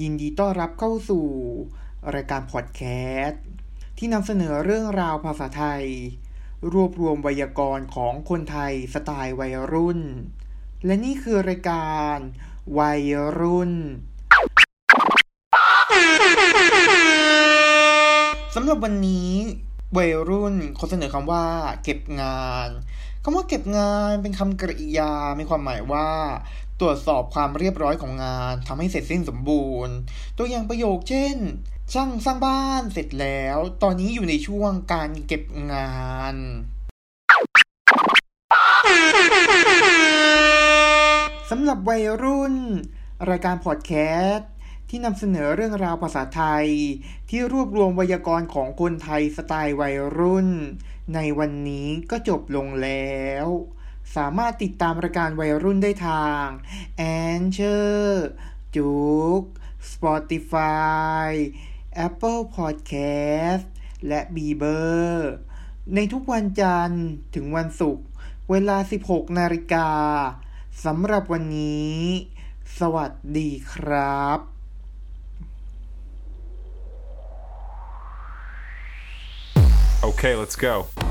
ยินดีต้อนรับเข้าสู่ รายการพอดแคสต์ที่นำเสนอเรื่องราวภาษาไทย รวบรวมไวยากรณ์ของคนไทยสไตล์วัยรุ่น และนี่คือรายการวัยรุ่นสำหรับวันนี้วัยรุ่นเขาเสนอคำว่า เก็บงานคำว่าเก็บงานเป็นคำกริยา มีความหมายว่า ตรวจสอบความเรียบร้อยของงานทำให้เสร็จสิ้นสมบูรณ์ ตัวอย่างประโยคเช่น ช่างสร้างบ้านเสร็จแล้ว ตอนนี้อยู่ในช่วงการเก็บงานสำหรับวัยรุ่น รายการพอดแคสต์ที่นำเสนอเรื่องราวภาษาไทย ที่รวบรวมไวยากรณ์ของคนไทยสไตล์วัยรุ่น ในวันนี้ก็จบลงแล้ว สามารถติดตามรายการวัยรุ่นได้ทาง a n c h o r จุก Spotify Apple Podcast และ b ีเบอร์ในทุกวันจันทร์ถึงวันศุกร์เวลา 16 นาฬิกาสำหรับวันนี้ สวัสดีครับ Okay, let's go.